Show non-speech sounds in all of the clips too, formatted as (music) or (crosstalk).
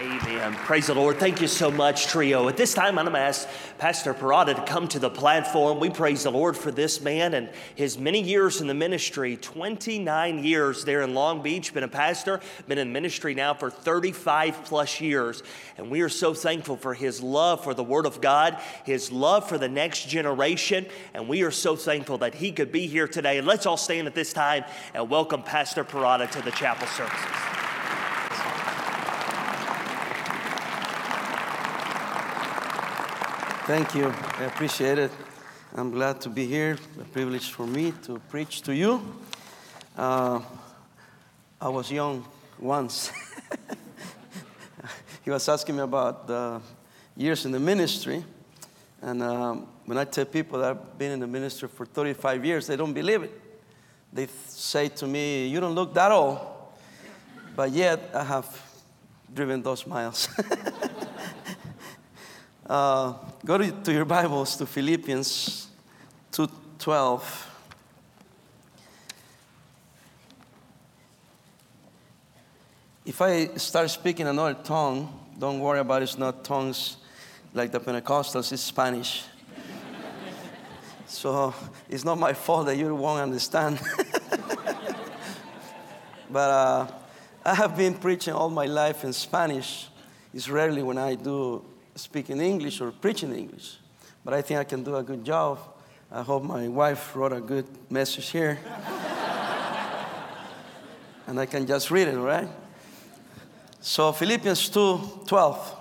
Amen. Praise the Lord. Thank you so much, Trio. At this time, I'm going to ask Pastor Parada to come to the platform. We praise the Lord for this man and his many years in the ministry 29 years there in Long Beach. Been a pastor, been in ministry now for 35 plus years. And we are so thankful for his love for the Word of God, his love for the next generation. And we are so thankful that he could be here today. Let's all stand at this time and welcome Pastor Parada to the chapel services. Thank you. I appreciate it. I'm glad to be here. A privilege for me to preach to you. Uh, I was young once. (laughs) he was asking me about the years in the ministry. And um, when I tell people that I've been in the ministry for 35 years, they don't believe it. They say to me, You don't look that old. But yet, I have driven those miles. (laughs) Uh, go to, to, your Bibles to Philippians 2:12. If I start speaking another tongue, don't worry about it. It's not tongues like the Pentecostals, it's Spanish. so it's not my fault that you won't understand. (laughs) but uh, I have been preaching all my life in Spanish. It's rarely when I do speaking English or preach in English, but I think I can do a good job. I hope my wife wrote a good message here. (laughs) and I can just read it, right? So Philippians 2 12.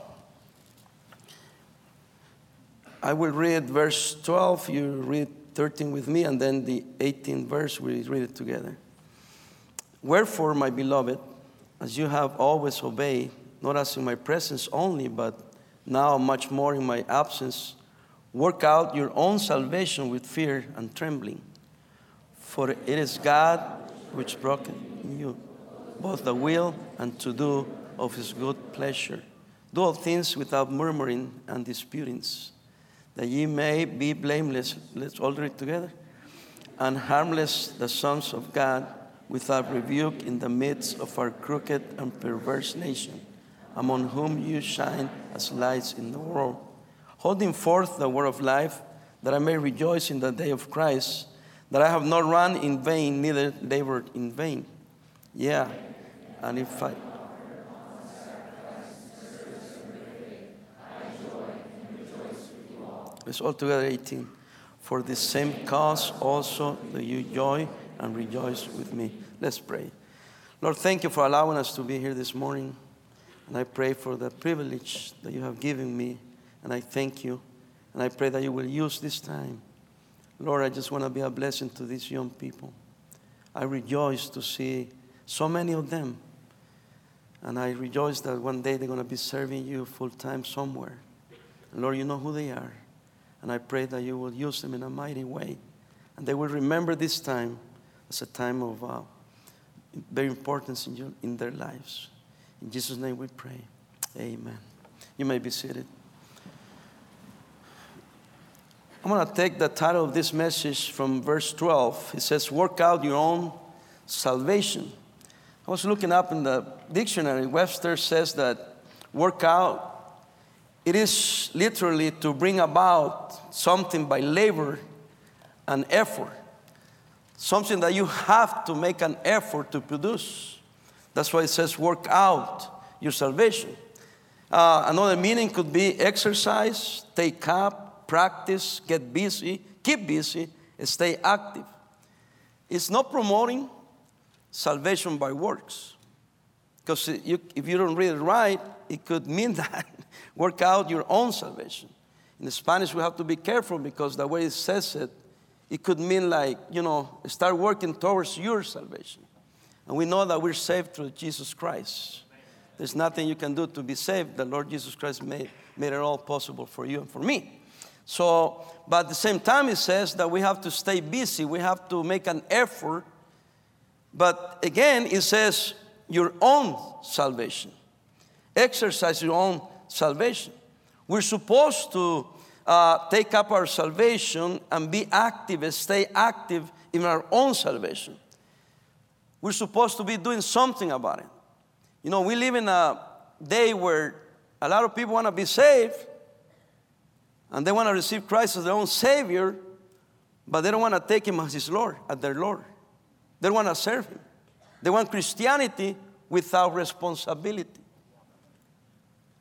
I will read verse 12, you read 13 with me, and then the 18th verse, we read it together. Wherefore, my beloved, as you have always obeyed, not as in my presence only, but now much more in my absence, work out your own salvation with fear and trembling. For it is God which brought in you both the will and to do of his good pleasure. Do all things without murmuring and disputings, that ye may be blameless. Let's all read together. And harmless, the sons of God, without rebuke in the midst of our crooked and perverse nation among whom you shine as lights in the world, holding forth the word of life, that I may rejoice in the day of Christ, that I have not run in vain, neither labored in vain. Yeah, and if I. It's altogether 18. For the same cause also do you joy and rejoice with me. Let's pray. Lord, thank you for allowing us to be here this morning. And I pray for the privilege that you have given me. And I thank you. And I pray that you will use this time. Lord, I just want to be a blessing to these young people. I rejoice to see so many of them. And I rejoice that one day they're going to be serving you full time somewhere. And Lord, you know who they are. And I pray that you will use them in a mighty way. And they will remember this time as a time of uh, very importance in, in their lives. In Jesus' name we pray. Amen. You may be seated. I'm going to take the title of this message from verse 12. It says, Work out your own salvation. I was looking up in the dictionary. Webster says that work out, it is literally to bring about something by labor and effort. Something that you have to make an effort to produce. That's why it says, work out your salvation. Uh, another meaning could be exercise, take up, practice, get busy, keep busy, stay active. It's not promoting salvation by works. Because if you don't read it right, it could mean (laughs) that. Work out your own salvation. In Spanish, we have to be careful because the way it says it, it could mean like, you know, start working towards your salvation. And we know that we're saved through Jesus Christ. There's nothing you can do to be saved. The Lord Jesus Christ made, made it all possible for you and for me. So, but at the same time, it says that we have to stay busy, we have to make an effort. But again, it says your own salvation. Exercise your own salvation. We're supposed to uh, take up our salvation and be active, stay active in our own salvation. We're supposed to be doing something about it. You know, we live in a day where a lot of people want to be saved and they want to receive Christ as their own Savior, but they don't want to take Him as His Lord, as their Lord. They don't want to serve Him. They want Christianity without responsibility.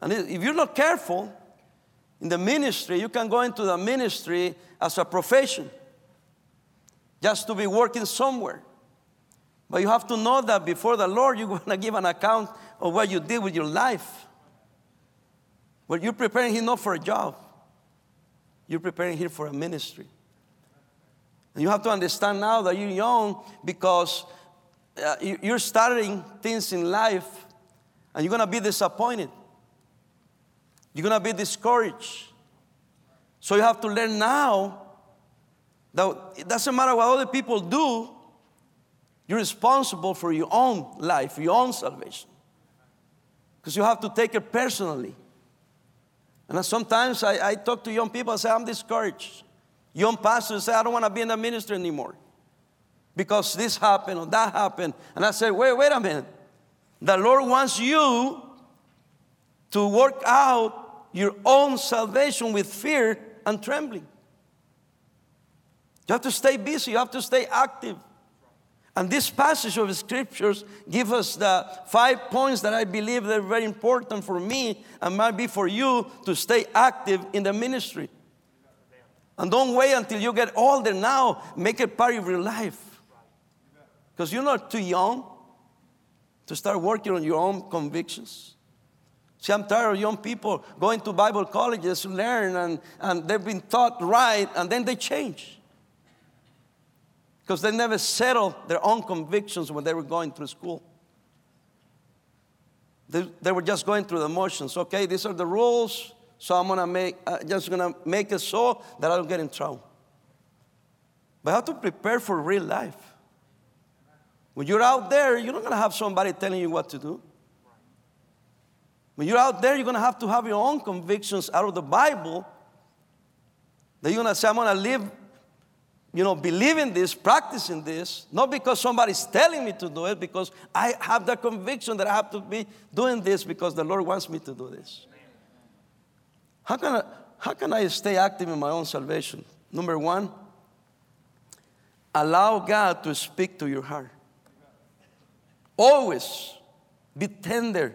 And if you're not careful in the ministry, you can go into the ministry as a profession, just to be working somewhere. But you have to know that before the Lord, you're going to give an account of what you did with your life. But you're preparing Him not for a job, you're preparing Him for a ministry. And you have to understand now that you're young because uh, you're starting things in life and you're going to be disappointed. You're going to be discouraged. So you have to learn now that it doesn't matter what other people do, you're responsible for your own life, your own salvation. Because you have to take it personally. And sometimes I, I talk to young people, I say, I'm discouraged. Young pastors say, I don't want to be in the ministry anymore because this happened or that happened. And I said, wait, wait a minute. The Lord wants you to work out your own salvation with fear and trembling. You have to stay busy, you have to stay active. And this passage of scriptures give us the five points that I believe that are very important for me and might be for you to stay active in the ministry. And don't wait until you get older now. Make it part of your life. Because you're not too young to start working on your own convictions. See, I'm tired of young people going to Bible colleges to learn and, and they've been taught right and then they change. Because they never settled their own convictions when they were going through school. They, they were just going through the motions. Okay, these are the rules. So I'm gonna make, uh, just gonna make it so that I don't get in trouble. But I have to prepare for real life. When you're out there, you're not gonna have somebody telling you what to do. When you're out there, you're gonna have to have your own convictions out of the Bible. That you're gonna say, I'm gonna live, you know, believing this, practicing this, not because somebody's telling me to do it, because I have the conviction that I have to be doing this because the Lord wants me to do this. How can I, how can I stay active in my own salvation? Number one, allow God to speak to your heart. Always be tender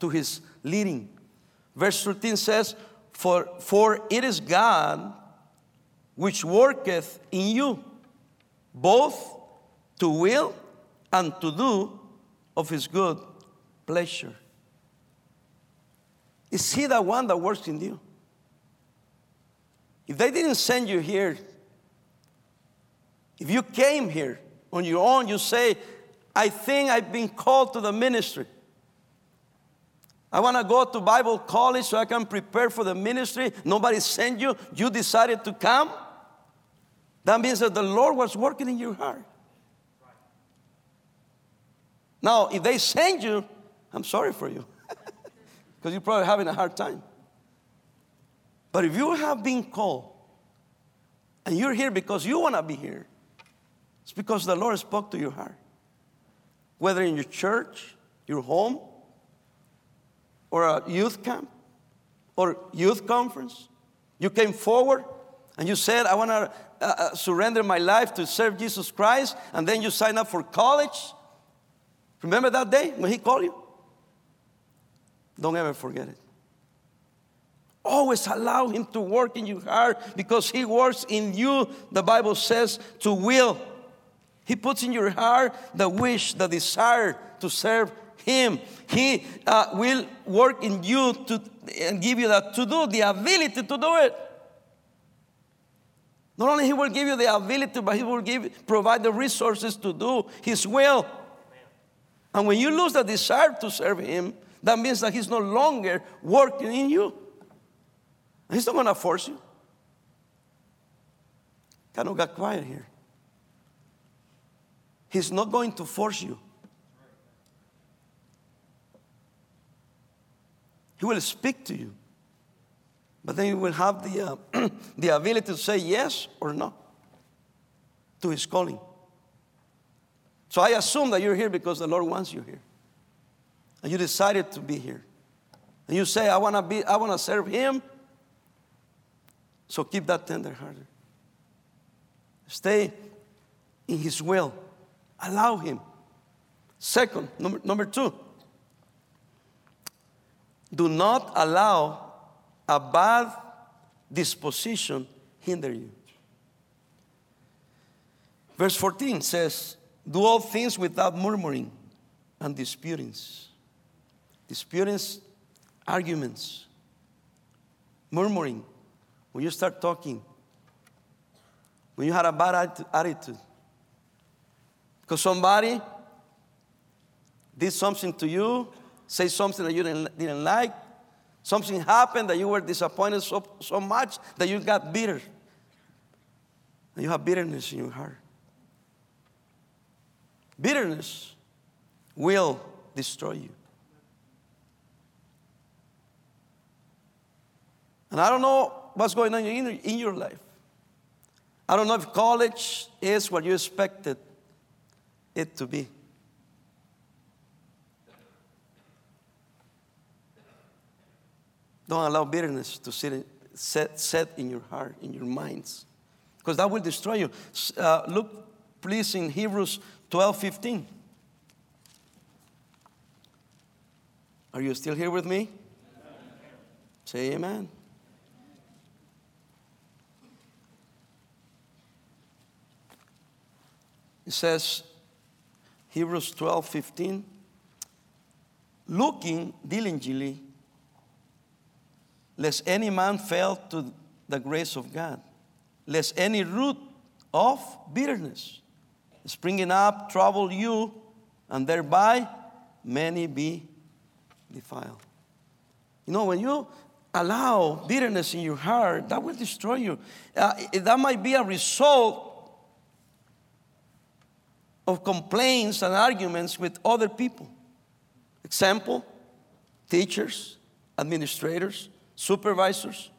to his leading. Verse 13 says, For, for it is God which worketh in you, both to will and to do of his good pleasure. Is he the one that works in you? If they didn't send you here, if you came here on your own, you say, I think I've been called to the ministry. I want to go to Bible college so I can prepare for the ministry. Nobody sent you. You decided to come. That means that the Lord was working in your heart. Now, if they send you, I'm sorry for you (laughs) because you're probably having a hard time. But if you have been called and you're here because you want to be here, it's because the Lord spoke to your heart. Whether in your church, your home, or a youth camp, or youth conference, you came forward and you said, I want to uh, uh, surrender my life to serve Jesus Christ, and then you sign up for college. Remember that day when He called you? Don't ever forget it. Always allow Him to work in your heart because He works in you, the Bible says, to will. He puts in your heart the wish, the desire to serve Him. He uh, will work in you to and give you that to do, the ability to do it. Not only He will give you the ability, but He will give, provide the resources to do His will. And when you lose the desire to serve Him, that means that He's no longer working in you. He's not going to force you. Kind of got quiet here. He's not going to force you. He will speak to you. But then you will have the, uh, (clears throat) the ability to say yes or no to his calling. So I assume that you're here because the Lord wants you here. And you decided to be here. And you say, I want to be, I want to serve him. So keep that tender hearted. Stay in his will. Allow him. Second, number, number two, do not allow a bad disposition hinder you. Verse 14 says, Do all things without murmuring and disputings. Disputings, arguments, murmuring. When you start talking, when you had a bad attitude, because somebody did something to you, say something that you didn't, didn't like, something happened that you were disappointed so, so much that you got bitter. And you have bitterness in your heart. Bitterness will destroy you. And I don't know what's going on in, in your life. I don't know if college is what you expected it to be. Don't allow bitterness to sit, set, set in your heart, in your minds, because that will destroy you. Uh, look, please, in Hebrews 12 15. Are you still here with me? Say amen. It says, Hebrews 12 15, looking diligently, lest any man fail to the grace of God, lest any root of bitterness springing up trouble you, and thereby many be defiled. You know, when you allow bitterness in your heart, that will destroy you. Uh, that might be a result of complaints and arguments with other people. Example teachers, administrators, supervisors,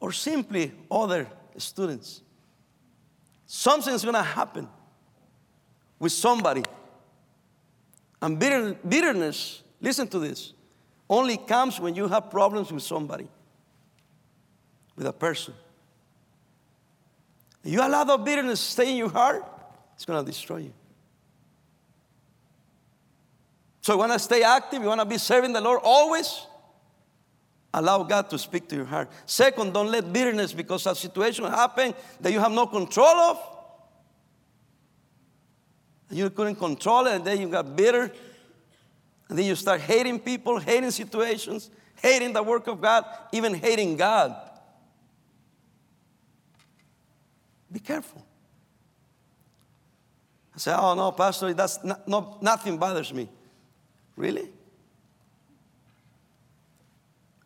or simply other students. Something's gonna happen with somebody. And bitter, bitterness, listen to this, only comes when you have problems with somebody, with a person. You allow the bitterness stay in your heart, it's to destroy you. So you want to stay active, you want to be serving the Lord always. Allow God to speak to your heart. Second, don't let bitterness because a situation happen that you have no control of you couldn't control it, and then you got bitter. And then you start hating people, hating situations, hating the work of God, even hating God. Be careful. I say, oh no, Pastor, that's not, no, nothing bothers me. Really?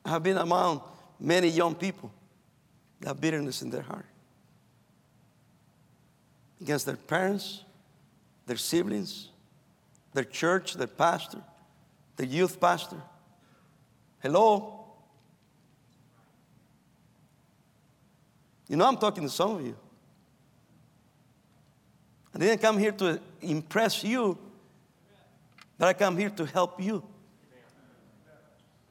I have been among many young people that have bitterness in their heart against their parents, their siblings, their church, their pastor, their youth pastor. Hello? You know, I'm talking to some of you. I didn't come here to impress you, but I come here to help you.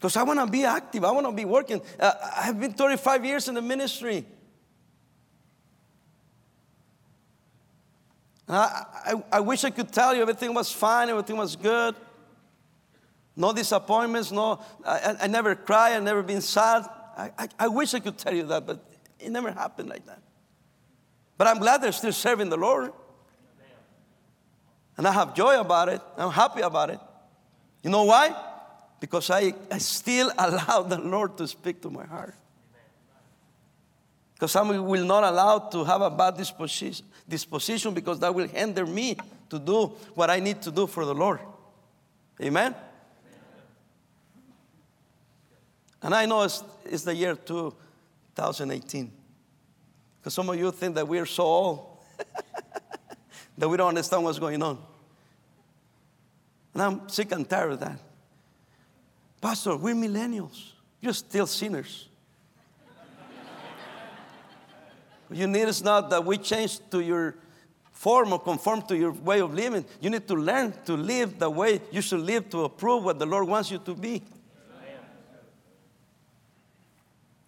Because I want to be active, I want to be working. Uh, I've been 35 years in the ministry. I, I, I, wish I could tell you everything was fine, everything was good. No disappointments, no, I, I never cry, I never been sad. I, I, I wish I could tell you that, but it never happened like that. But I'm glad they're still serving the Lord. And I have joy about it. I'm happy about it. You know why? Because I, I still (laughs) allow the Lord to speak to my heart. Because I will not allow to have a bad disposition, disposition because that will hinder me to do what I need to do for the Lord. Amen? And I know it's, it's the year 2018. Because some of you think that we're so old (laughs) that we don't understand what's going on. And I'm sick and tired of that. Pastor, we're millennials. You're still sinners. You need is not that we change to your form or conform to your way of living. You need to learn to live the way you should live to approve what the Lord wants you to be.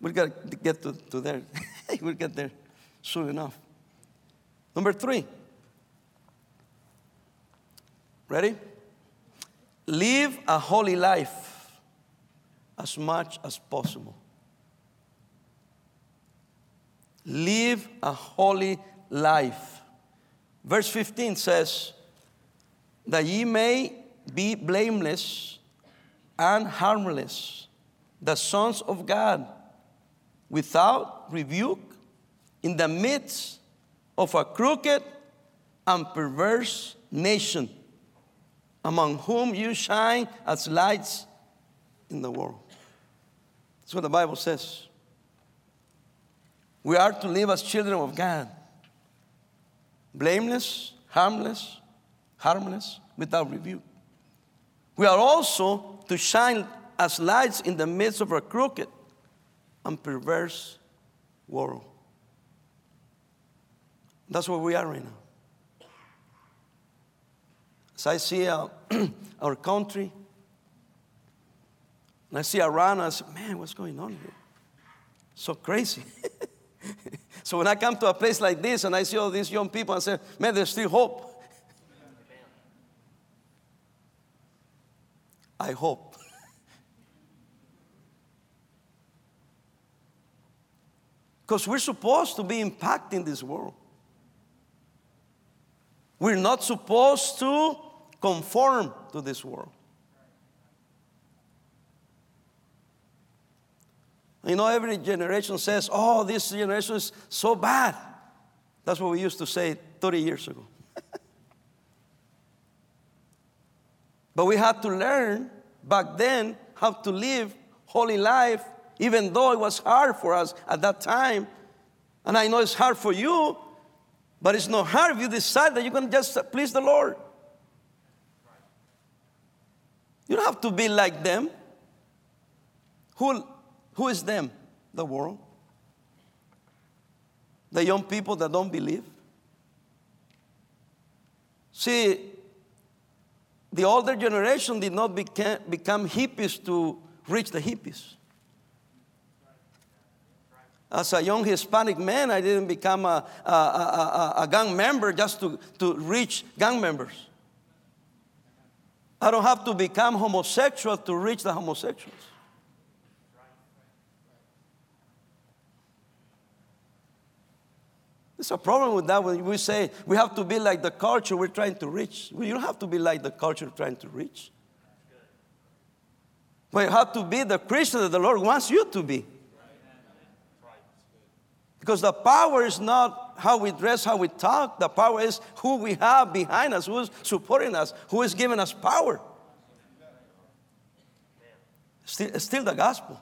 We've got to get to, to there. (laughs) we'll get there soon enough. Number three. Ready? Live a holy life as much as possible. Live a holy life. Verse 15 says, That ye may be blameless and harmless, the sons of God, without rebuke, in the midst of a crooked and perverse nation, among whom you shine as lights in the world. That's what the Bible says. We are to live as children of God, blameless, harmless, harmless, without rebuke. We are also to shine as lights in the midst of a crooked and perverse world. That's where we are right now. As I see our, (clears throat) our country, and I see around, I say, man, what's going on here? So crazy. (laughs) so when I come to a place like this and I see all these young people, I say, man, there's still hope. I hope. (laughs) Because we're supposed to be impacting this world. We're not supposed to conform to this world. You know, every generation says, oh, this generation is so bad. That's what we used to say 30 years ago. (laughs) but we had to learn back then how to live holy life, even though it was hard for us at that time. And I know it's hard for you, but it's not hard if you decide that you're going to just please the Lord. You don't have to be like them. Who who is them? The world. The young people that don't believe. See, the older generation did not become, become hippies to reach the hippies. As a young Hispanic man, I didn't become a, a, a, a, gang member just to, to reach gang members. I don't have to become homosexual to reach the homosexuals. There's a problem with that when we say we have to be like the culture we're trying to reach. Well, you don't have to be like the culture we're trying to reach. But you have to be the Christian that the Lord wants you to be. Because the power is not how we dress, how we talk. The power is who we have behind us, who is supporting us, who is giving us power. Still, still the gospel.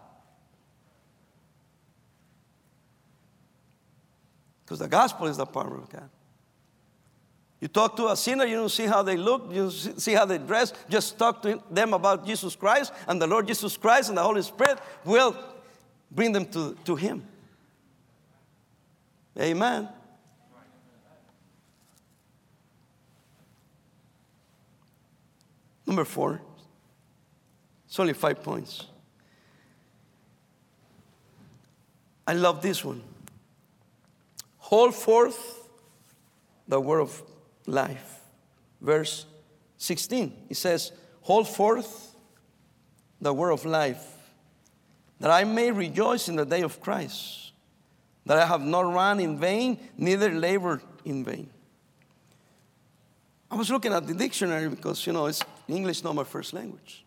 Because the gospel is the power of God. You talk to a sinner, you don't see how they look, you see how they dress. Just talk to them about Jesus Christ, and the Lord Jesus Christ and the Holy Spirit will bring them to, to Him. Amen. Number four, it's only five points. I love this one. Hold forth the word of life. Verse 16, it says, Hold forth the word of life, that I may rejoice in the day of Christ, that I have not run in vain, neither labored in vain. I was looking at the dictionary because, you know, it's English not my first language.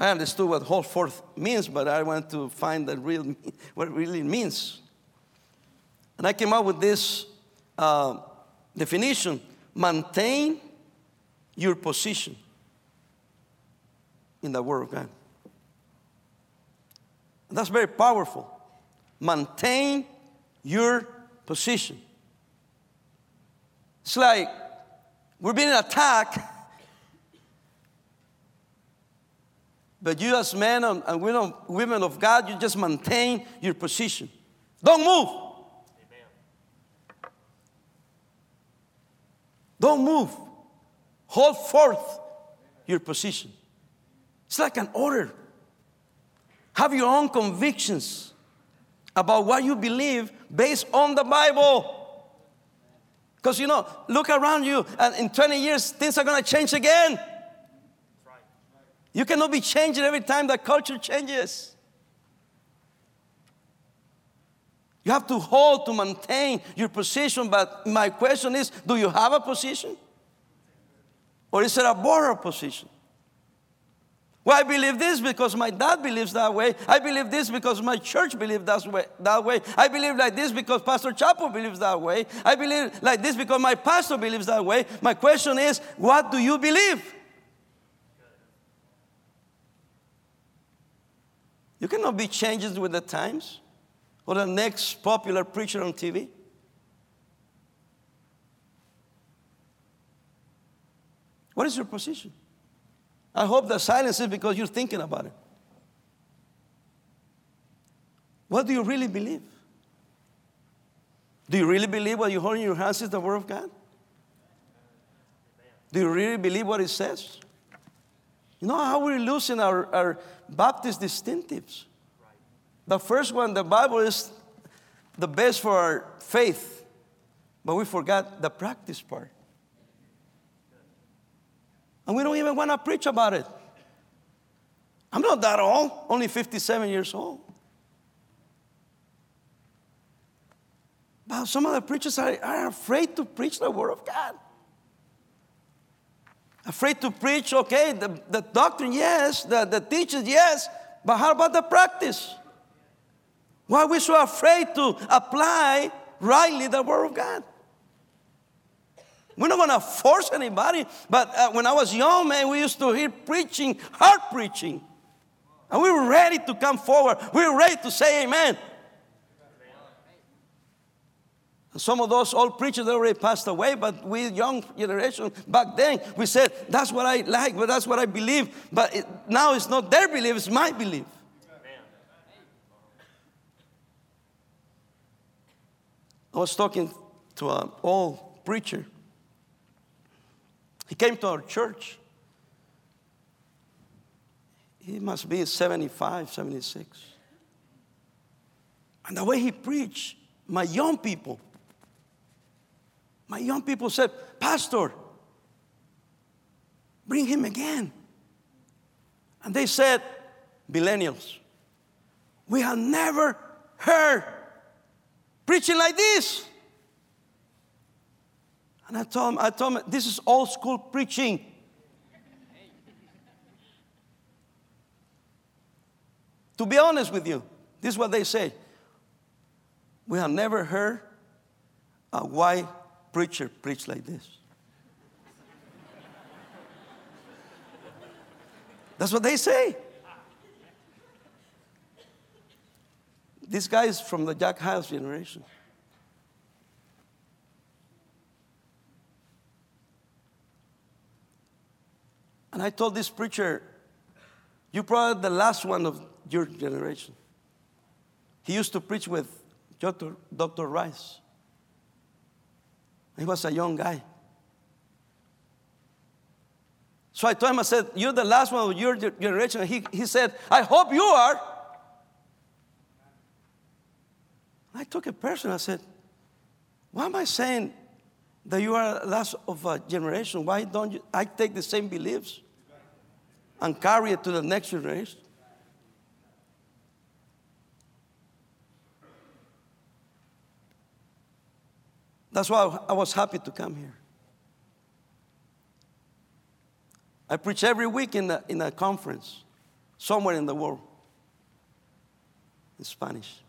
I understood what hold forth means, but I want to find the real, (laughs) what it really means. And I came up with this uh, definition maintain your position in the Word of God. And that's very powerful. Maintain your position. It's like we're being attacked, but you, as men and women of God, you just maintain your position. Don't move. Don't move. Hold forth your position. It's like an order. Have your own convictions about what you believe based on the Bible. Because you know, look around you, and in 20 years, things are going to change again. You cannot be changing every time the culture changes. You have to hold to maintain your position, but my question is do you have a position? Or is it a border position? Well, I believe this because my dad believes that way. I believe this because my church believes that way, that way. I believe like this because Pastor Chappell believes that way. I believe like this because my pastor believes that way. My question is, what do you believe? You cannot be changing with the times or the next popular preacher on TV. What is your position? I hope the silence is because you're thinking about it. What do you really believe? Do you really believe what you hold in your hands is the Word of God? Do you really believe what it says? You know how we're losing our, our Baptist distinctives? The first one, the Bible is the best for our faith, but we forgot the practice part. And we don't even want to preach about it. I'm not that old, only 57 years old. But some of the preachers are, are afraid to preach the Word of God. Afraid to preach, okay, the, the doctrine, yes, the, the teachings, yes, but how about the practice? Why we so afraid to apply rightly the Word of God? We're not going to force anybody. But uh, when I was young, man, we used to hear preaching, hard preaching. And we were ready to come forward. We were ready to say amen. And some of those old preachers already passed away, but we, young generation, back then, we said, that's what I like, but that's what I believe. But it, now it's not their belief, it's my belief. I was talking to an old preacher he came to our church. He must be 75, 76. And the way he preached, my young people, my young people said, Pastor, bring him again. And they said, Millennials, we have never heard preaching like this. And I told him, I told him, this is old school preaching. to be honest with you, this is what they say. We have never heard a white preacher preach like this. That's what they say. This guy is from the Jack Hyles generation. And I told this preacher, You're probably the last one of your generation. He used to preach with Dr. Dr. Rice. He was a young guy. So I told him, I said, You're the last one of your generation. He, he said, I hope you are. I took it personal. I said, Why am I saying that you are last of a generation? Why don't you? I take the same beliefs and carry it to the next generation. That's why I was happy to come here. I preach every week in a, in a conference somewhere in the world in Spanish.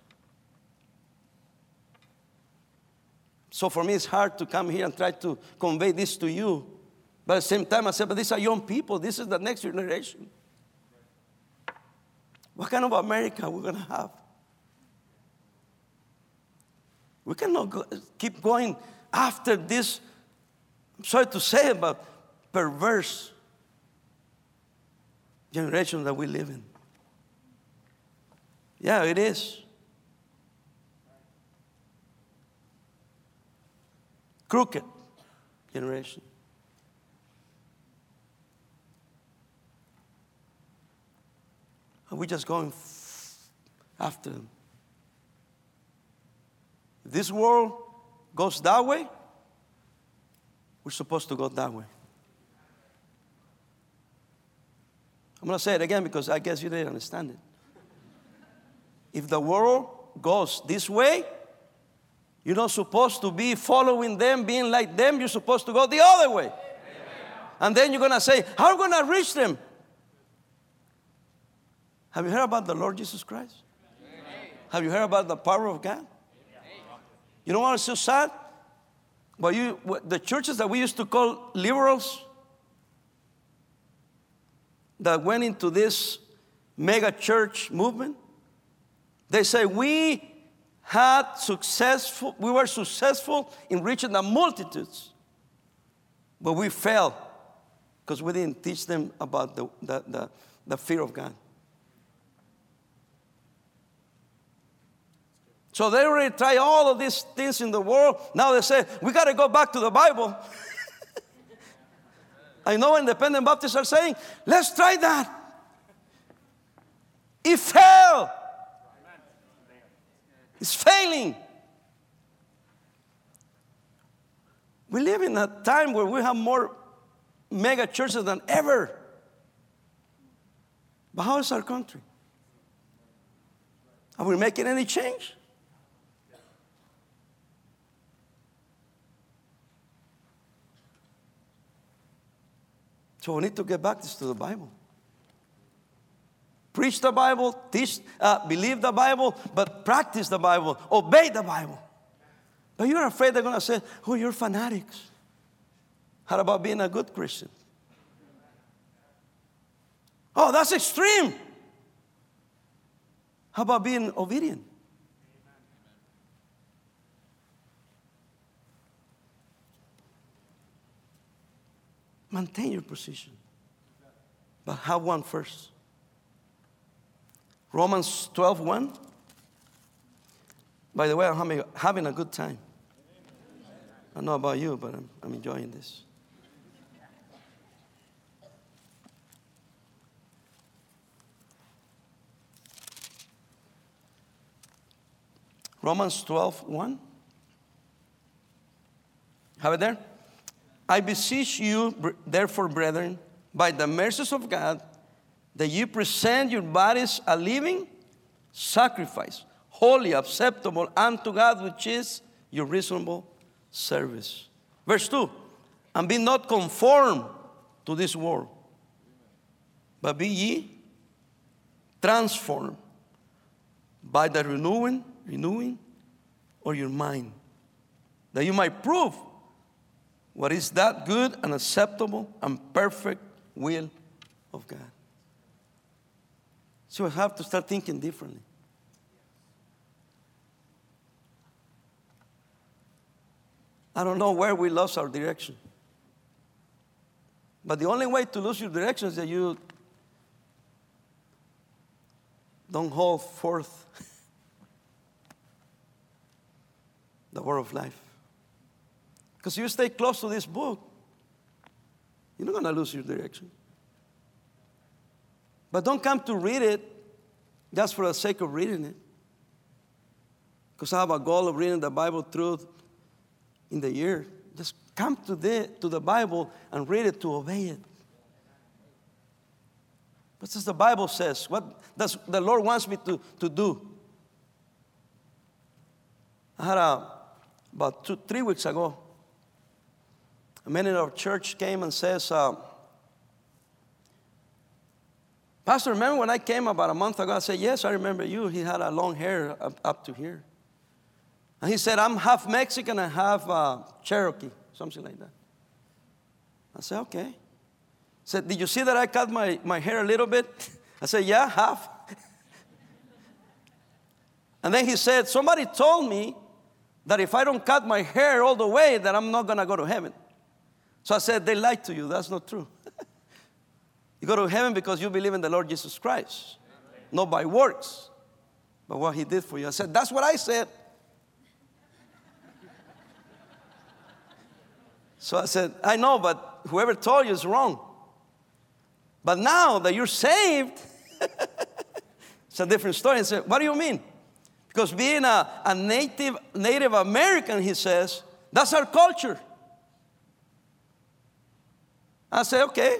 So for me, it's hard to come here and try to convey this to you but at the same time, I said, but these are young people. This is the next generation. What kind of America we're going to have? We cannot go, keep going after this, I'm sorry to say but perverse generation that we live in. Yeah, it is. Crooked generation. Are we just going after them. If this world goes that way, we're supposed to go that way. I'm going to say it again because I guess you didn't understand it. If the world goes this way, you're not supposed to be following them, being like them. You're supposed to go the other way. Amen. And then you're going to say, How are we going to reach them? Have you heard about the Lord Jesus Christ? Amen. Have you heard about the power of God? Amen. You know what is so sad? But you, the churches that we used to call liberals that went into this mega church movement, they say we had successful, we were successful in reaching the multitudes, but we failed because we didn't teach them about the, the, the, the fear of God. So they already try all of these things in the world. Now they say, we got to go back to the Bible. (laughs) I know independent Baptists are saying, let's try that. It failed. It's failing. We live in a time where we have more mega churches than ever. But how is our country? Are we making any change? So we need to get back to the Bible. Preach the Bible, teach, uh, believe the Bible, but practice the Bible, obey the Bible. But you're afraid they're going to say, oh, you're fanatics. How about being a good Christian? Oh, that's extreme. How about being obedient? Maintain your position. But have one first. Romans 12 1. By the way, I'm having a good time. I know about you, but I'm, I'm enjoying this. Romans 12 1. Have it there? I beseech you, therefore, brethren, by the mercies of God, that you present your bodies a living sacrifice, holy, acceptable unto God, which is your reasonable service. Verse 2 And be not conformed to this world, but be ye transformed by the renewing, renewing of your mind, that you might prove what is that good and acceptable and perfect will of God. So we have to start thinking differently. I don't know where we lost our direction. But the only way to lose your direction is that you don't hold forth (laughs) the word of life. Because you stay close to this book, you're not going to lose your direction. But don't come to read it just for the sake of reading it. Because I have a goal of reading the Bible through in the year. Just come to the, to the Bible and read it to obey it. What does the Bible says? What does the Lord wants me to, to do? I had a, about two, three weeks ago, a man in our church came and says, uh, Pastor, remember when I came about a month ago? I said, Yes, I remember you. He had a long hair up, up to here. And he said, I'm half Mexican and half uh, Cherokee, something like that. I said, Okay. He said, Did you see that I cut my, my hair a little bit? (laughs) I said, Yeah, half. (laughs) and then he said, Somebody told me that if I don't cut my hair all the way, that I'm not going to go to heaven. So I said, They lied to you. That's not true. You go to heaven because you believe in the Lord Jesus Christ, not by works, but what He did for you. I said, That's what I said. So I said, I know, but whoever told you is wrong. But now that you're saved, (laughs) It's a different story. I said, What do you mean? Because being a, a native, Native American, he says, that's our culture. I say, okay.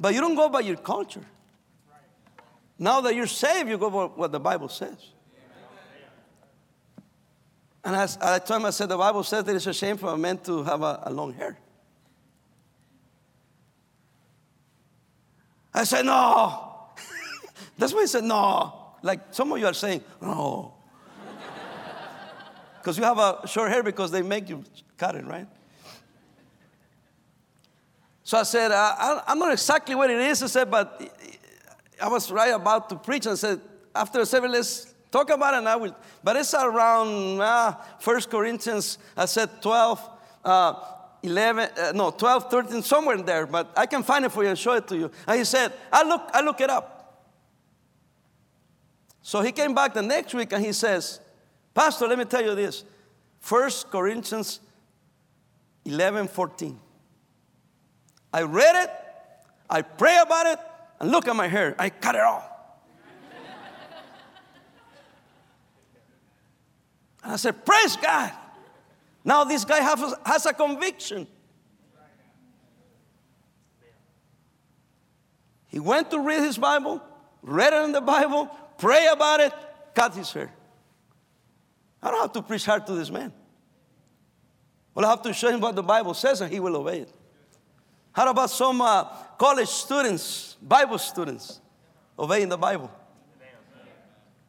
But you don't go by your culture. Now that you're saved, you go by what the Bible says. And as I told him, I said, the Bible says that it's a shame for a man to have a, a long hair. I said, no. (laughs) That's why he said, no. Like some of you are saying, no. (laughs) Because you have a short hair because they make you cut it, right? So I said, uh, I'm not exactly what it is. I said, but I was right about to preach. And I said, after service, let's talk about it. And I will. But it's around uh, 1 Corinthians, I said 12, uh, 11, uh, no, 12, 13, somewhere in there. But I can find it for you and show it to you. And he said, I look, I look it up. So he came back the next week and he says, Pastor, let me tell you this. 1 Corinthians 11, 14. I read it, I pray about it, and look at my hair. I cut it off. and I said, Praise God. Now this guy has, has a conviction. He went to read his Bible, read it in the Bible, pray about it, cut his hair. I don't have to preach hard to this man. Well, I have to show him what the Bible says and he will obey it. How about some uh, college students, Bible students, obeying the Bible?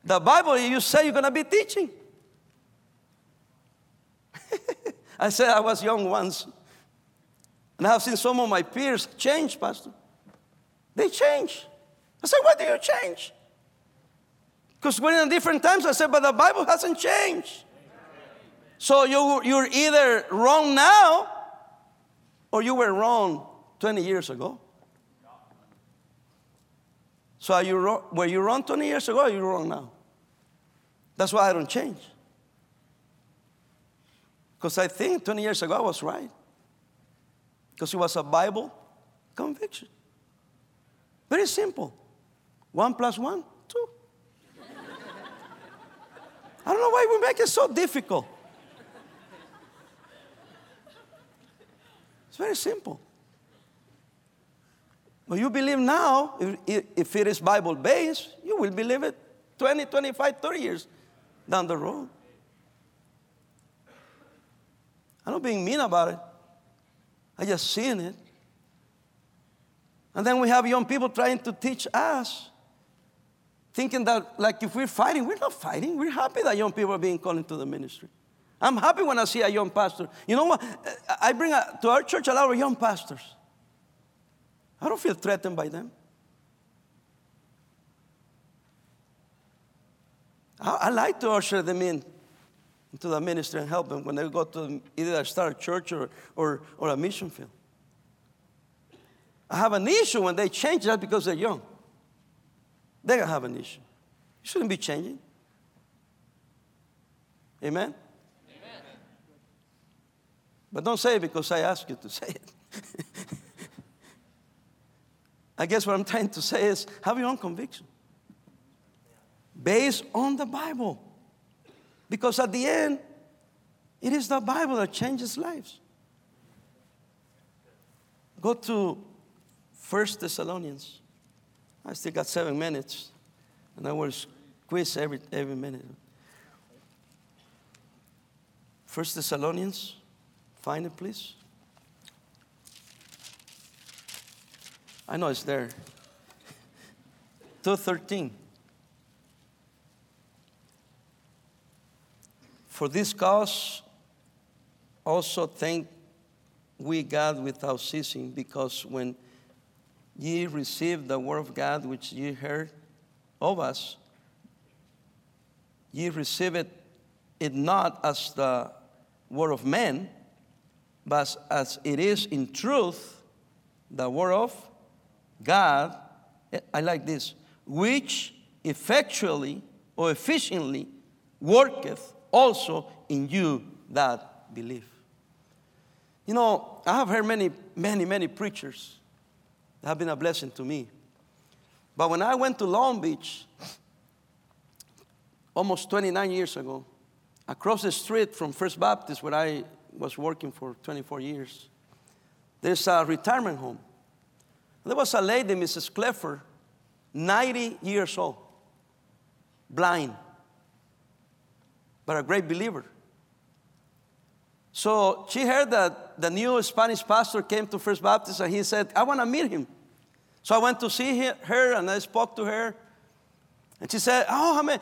The Bible, you say you're going to be teaching. (laughs) I said I was young once, and I have seen some of my peers change, Pastor. They change. I said, Why do you change? Because we're in different times. I said, But the Bible hasn't changed. So you, you're either wrong now or you were wrong 20 years ago. So are you wrong, were you wrong 20 years ago are you wrong now? That's why I don't change. Because I think 20 years ago I was right. Because it was a Bible conviction. Very simple. One plus one, two. I don't know why we make it so difficult. It's very simple. But you believe now, if, if it is Bible based, you will believe it 20, 25, 30 years down the road. I'm not being mean about it. I just seeing it. And then we have young people trying to teach us, thinking that like if we're fighting, we're not fighting. We're happy that young people are being called into the ministry. I'm happy when I see a young pastor. You know what? I bring a, to our church a lot of young pastors. I don't feel threatened by them. I, I like to usher them in into the ministry and help them when they go to either start a church or, or, or a mission field. I have an issue when they change that because they're young. They don't have an issue. You shouldn't be changing. Amen? Amen. But don't say it because I ask you to say it. (laughs) I guess what I'm trying to say is have your own conviction based on the Bible. Because at the end, it is the Bible that changes lives. Go to First Thessalonians. I still got seven minutes, and I will squeeze every, every minute. First Thessalonians, find it, please. I know it's there. 213. For this cause also thank we God without ceasing, because when ye received the word of God which ye heard of us, ye received it, not as the word of men, but as it is in truth the word of God, eh, I like this, which effectually or efficiently worketh also in you that believe. You know, I have heard many, many, many preachers that have been a blessing to me. But when I went to Long Beach, almost 29 years ago, across the street from First Baptist, where I was working for 24 years, there's a retirement home. There was a lady, Mrs. Cleffer, 90 years old, blind, but a great believer. So she heard that the new Spanish pastor came to First Baptist and he said, I want to meet him. So I went to see her and I spoke to her. And she said, Oh, how many,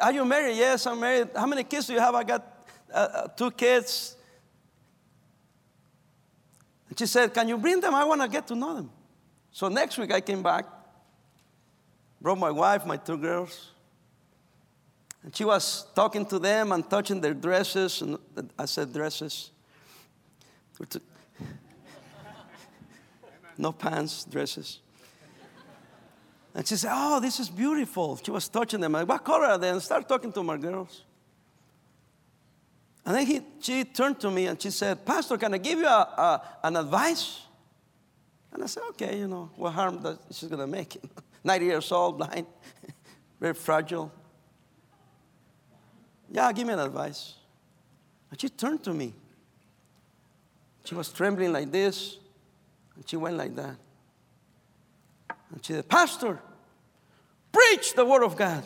are you married? Yes, I'm married. How many kids do you have? I got uh, uh, two kids. And she said, Can you bring them? I want to get to know them. So next week I came back, brought my wife, my two girls. And she was talking to them and touching their dresses. And I said, dresses. (laughs) no pants, dresses. And she said, Oh, this is beautiful. She was touching them. I, what color are they? And start talking to my girls. And then he, she turned to me and she said, Pastor, can I give you a, a, an advice? And I said, Okay, you know, what harm does she's going to make? (laughs) 90 years old, blind, (laughs) very fragile. Yeah, give me an advice. And she turned to me. She was trembling like this, and she went like that. And she said, Pastor, preach the Word of God.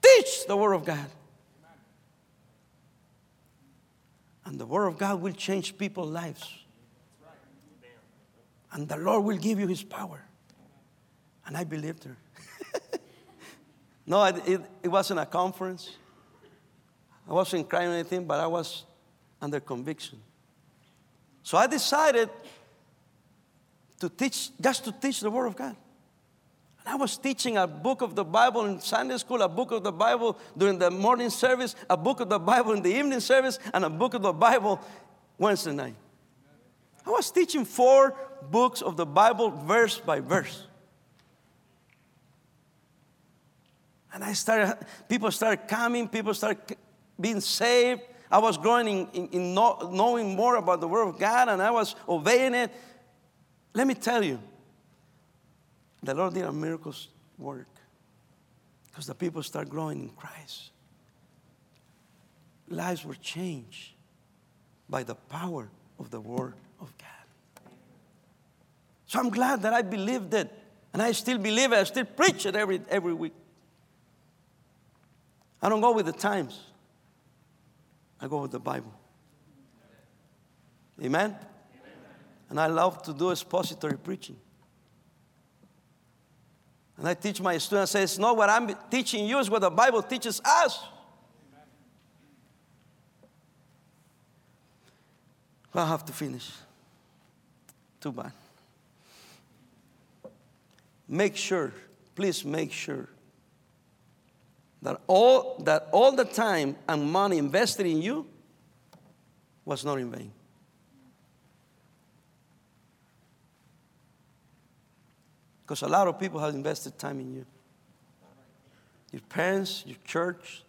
Teach the Word of God. And the Word of God will change people's lives. And the Lord will give you His power. And I believed her. (laughs) no, it, it, it wasn't a conference. I wasn't crying or anything, but I was under conviction. So I decided to teach, just to teach the Word of God. And I was teaching a book of the Bible in Sunday school, a book of the Bible during the morning service, a book of the Bible in the evening service, and a book of the Bible Wednesday night. I was teaching four books of the Bible verse by verse. And I started, people started coming, people started being saved. I was growing in, in, in know, knowing more about the Word of God and I was obeying it. Let me tell you, the Lord did a miracles work because the people start growing in Christ. Lives were changed by the power of the Word of God. So I'm glad that I believed it, and I still believe it. I still preach it every, every week. I don't go with the times, I go with the Bible. Amen? And I love to do expository preaching. And I teach my students, say, it's not what I'm teaching you, it's what the Bible teaches us. I have to finish. Too bad. Make sure, please make sure that all that all the time and money invested in you was not in vain. Because a lot of people have invested time in you. Your parents, your church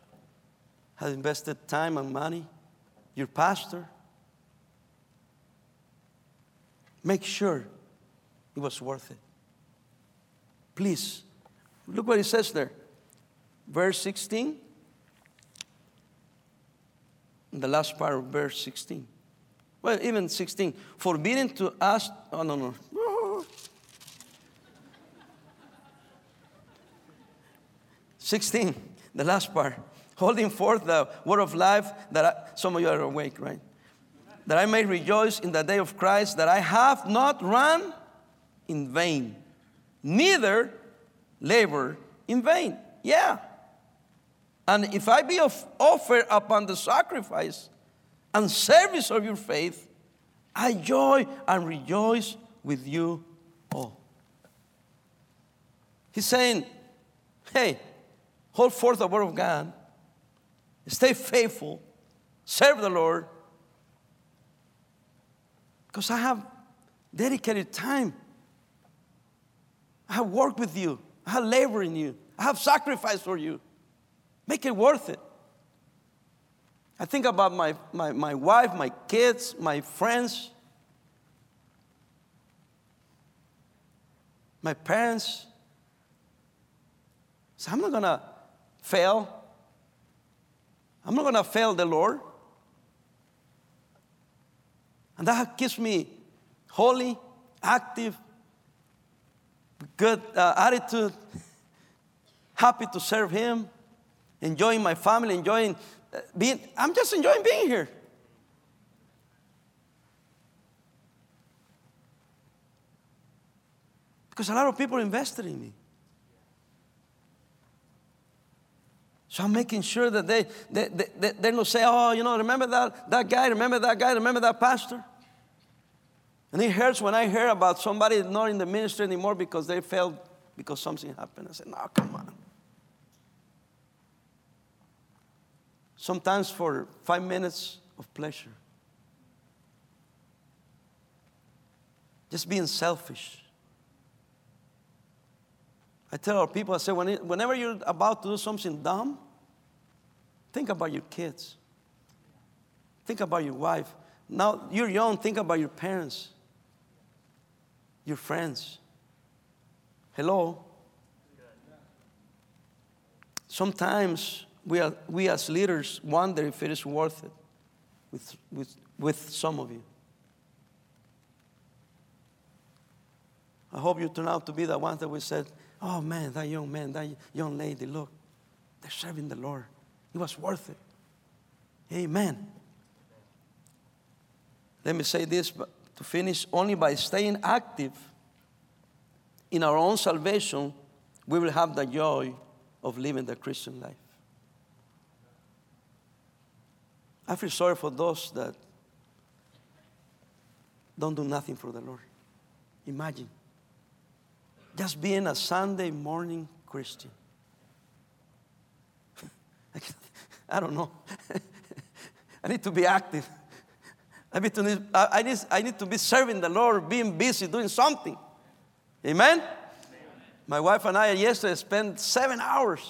have invested time and money, your pastor. Make sure it was worth it. Please, look what it says there. Verse 16. The last part of verse 16. Well, even 16. Forbidden to ask, oh, no, no. (laughs) 16, the last part. Holding forth the word of life that I, some of you are awake, right? That I may rejoice in the day of Christ, that I have not run in vain, neither labor in vain. Yeah. And if I be offered upon the sacrifice and service of your faith, I joy and rejoice with you all. He's saying, hey, hold forth the word of God, stay faithful, serve the Lord, because I have dedicated time. I have worked with you, I have labor in you, I have sacrificed for you. Make it worth it. I think about my, my, my wife, my kids, my friends. my parents. So I'm not going to fail. I'm not going to fail the Lord. And that keeps me holy, active, good uh, attitude, happy to serve Him, enjoying my family, enjoying uh, being, I'm just enjoying being here. Because a lot of people invested in me. So I'm making sure that they, they, they, they don't say, oh, you know, remember that, that guy, remember that guy, remember that pastor? And it hurts when I hear about somebody not in the ministry anymore because they failed because something happened. I said, no, come on. Sometimes for five minutes of pleasure. Just being selfish. I tell our people, I say, whenever you're about to do something dumb, think about your kids. Think about your wife. Now you're young, think about your parents your friends. Hello? Sometimes we, are, we as leaders wonder if it is worth it with, with, with some of you. I hope you turn out to be the ones that we said, oh man, that young man, that young lady, look, they're serving the Lord. It was worth it. Amen. Let me say this, to finish, only by staying active in our own salvation, we will have the joy of living the Christian life. I feel sorry for those that don't do nothing for the Lord. Imagine just being a Sunday morning Christian. (laughs) I don't know. (laughs) I need to be active. I need, to, I, need, I need to be serving the Lord, being busy, doing something. Amen? Amen? My wife and I yesterday spent seven hours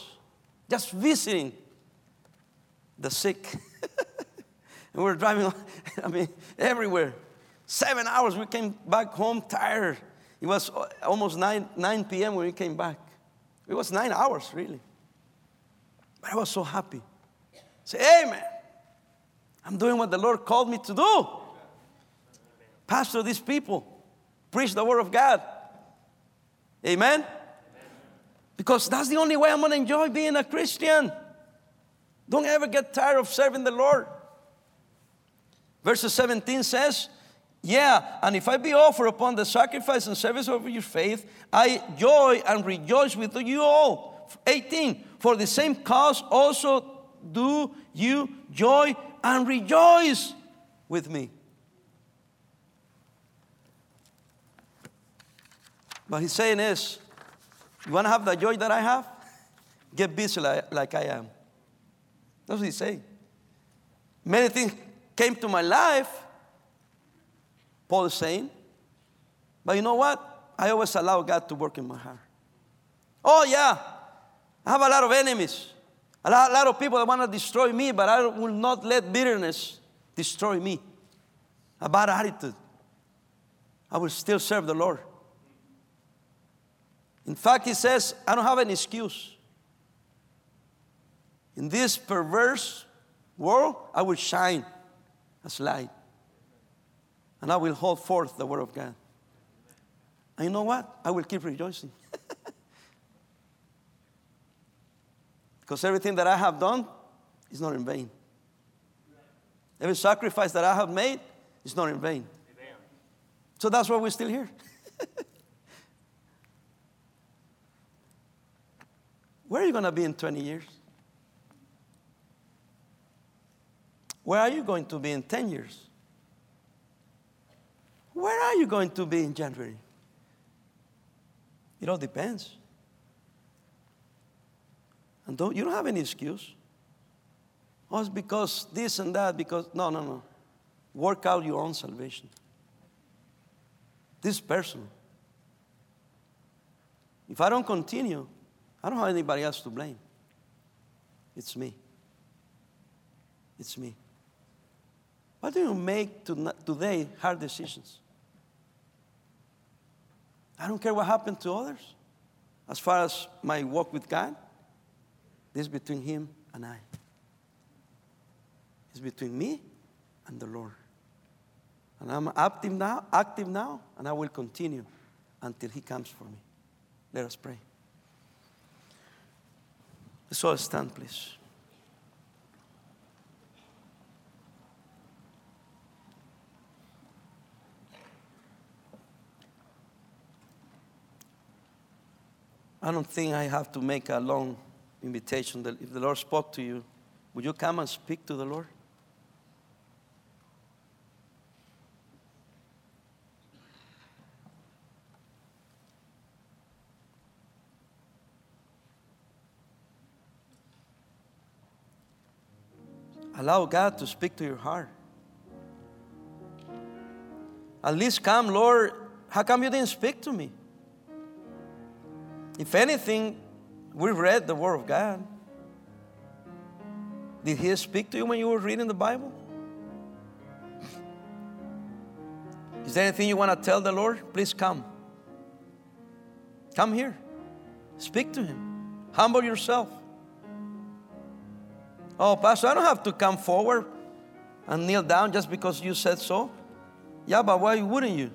just visiting the sick. (laughs) and we were driving, (laughs) I mean, everywhere. Seven hours. We came back home tired. It was almost 9, 9 p.m. when we came back. It was nine hours, really. But I was so happy. Say, Amen. I'm doing what the Lord called me to do. Pastor these people, preach the word of God. Amen? Because that's the only way I'm going to enjoy being a Christian. Don't ever get tired of serving the Lord. Verse 17 says, Yeah, and if I be offered upon the sacrifice and service of your faith, I joy and rejoice with you all. 18, for the same cause also do you joy and rejoice with me. But he's saying is, you want to have the joy that I have? Get busy like, like I am. That's what he's saying. Many things came to my life, Paul is saying. But you know what? I always allow God to work in my heart. Oh, yeah, I have a lot of enemies. A lot, a lot of people that want to destroy me, but I will not let bitterness destroy me. A bad attitude. I will still serve the Lord. In fact, he says, I don't have an excuse. In this perverse world, I will shine as light. And I will hold forth the word of God. And you know what? I will keep rejoicing. (laughs) Because everything that I have done is not in vain. Every sacrifice that I have made is not in vain. Amen. So that's why we're still here. (laughs) Where are you going to be in 20 years? Where are you going to be in 10 years? Where are you going to be in January? It all depends. And don't, you don't have any excuse. Oh, it's because this and that, because, no, no, no. Work out your own salvation. This person. If I don't continue, I don't have anybody else to blame. It's me. It's me. Why do you make today hard decisions? I don't care what happened to others. As far as my walk with God, this is between Him and I. It's between me and the Lord. And I'm active now, active now, and I will continue until He comes for me. Let us pray. Let's all stand, please. I don't think I have to make a long invitation. That if the Lord spoke to you, would you come and speak to the Lord? Allow God to speak to your heart. At least come, Lord. How come you didn't speak to me? If anything, we read the Word of God. Did He speak to you when you were reading the Bible? Is there anything you want to tell the Lord? Please come. Come here. Speak to Him. Humble yourself. Oh, Pastor, I don't have to come forward and kneel down just because you said so. Yeah, but why wouldn't you?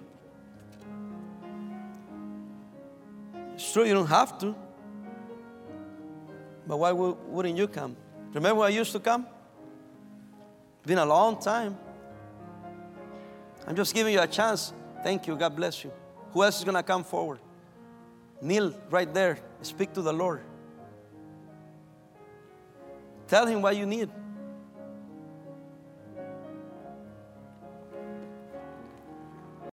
It's true, you don't have to. But why wouldn't you come? Remember I used to come? Been a long time. I'm just giving you a chance. Thank you. God bless you. Who else is going to come forward? Kneel right there. Speak to the Lord. Tell him what you need.